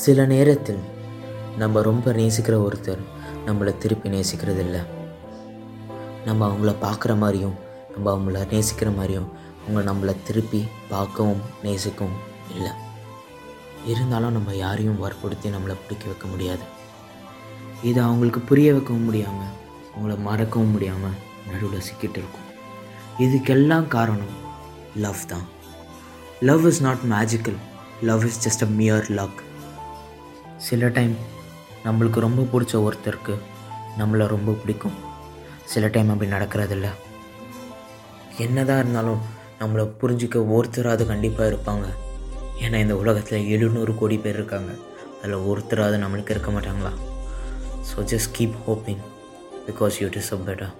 சில நேரத்தில் நம்ம ரொம்ப நேசிக்கிற ஒருத்தர் நம்மளை திருப்பி நேசிக்கிறது இல்லை நம்ம அவங்கள பார்க்குற மாதிரியும் நம்ம அவங்கள நேசிக்கிற மாதிரியும் அவங்க நம்மளை திருப்பி பார்க்கவும் நேசிக்கவும் இல்லை. இருந்தாலும் நம்ம யாரையும் வற்புறுத்தி நம்மளை பிடிக்க வைக்க முடியாது. இதை அவங்களுக்கு புரிய வைக்கவும் முடியாமல் அவங்கள மறக்கவும் முடியாமல் நடுவில் சிக்கிட்டு இருக்கும். இதுக்கெல்லாம் காரணம் லவ் தான். Love is not magical love is just a mere luck சில டைம் நம்மளுக்கு ரொம்ப பிடிச்ச ஒருத்தருக்கு நம்மளை ரொம்ப பிடிக்கும். சில டைம் அப்படி நடக்கிறதில்ல. என்னதான் இருந்தாலும் நம்மளை புரிஞ்சிக்க ஒருத்தராவது கண்டிப்பாக இருப்பாங்க. ஏன்னா இந்த உலகத்தில் எழுநூறு கோடி பேர் இருக்காங்க. அதில் ஒருத்தராவது நம்மளுக்கு இருக்க மாட்டாங்களா? So just keep hoping because you deserve better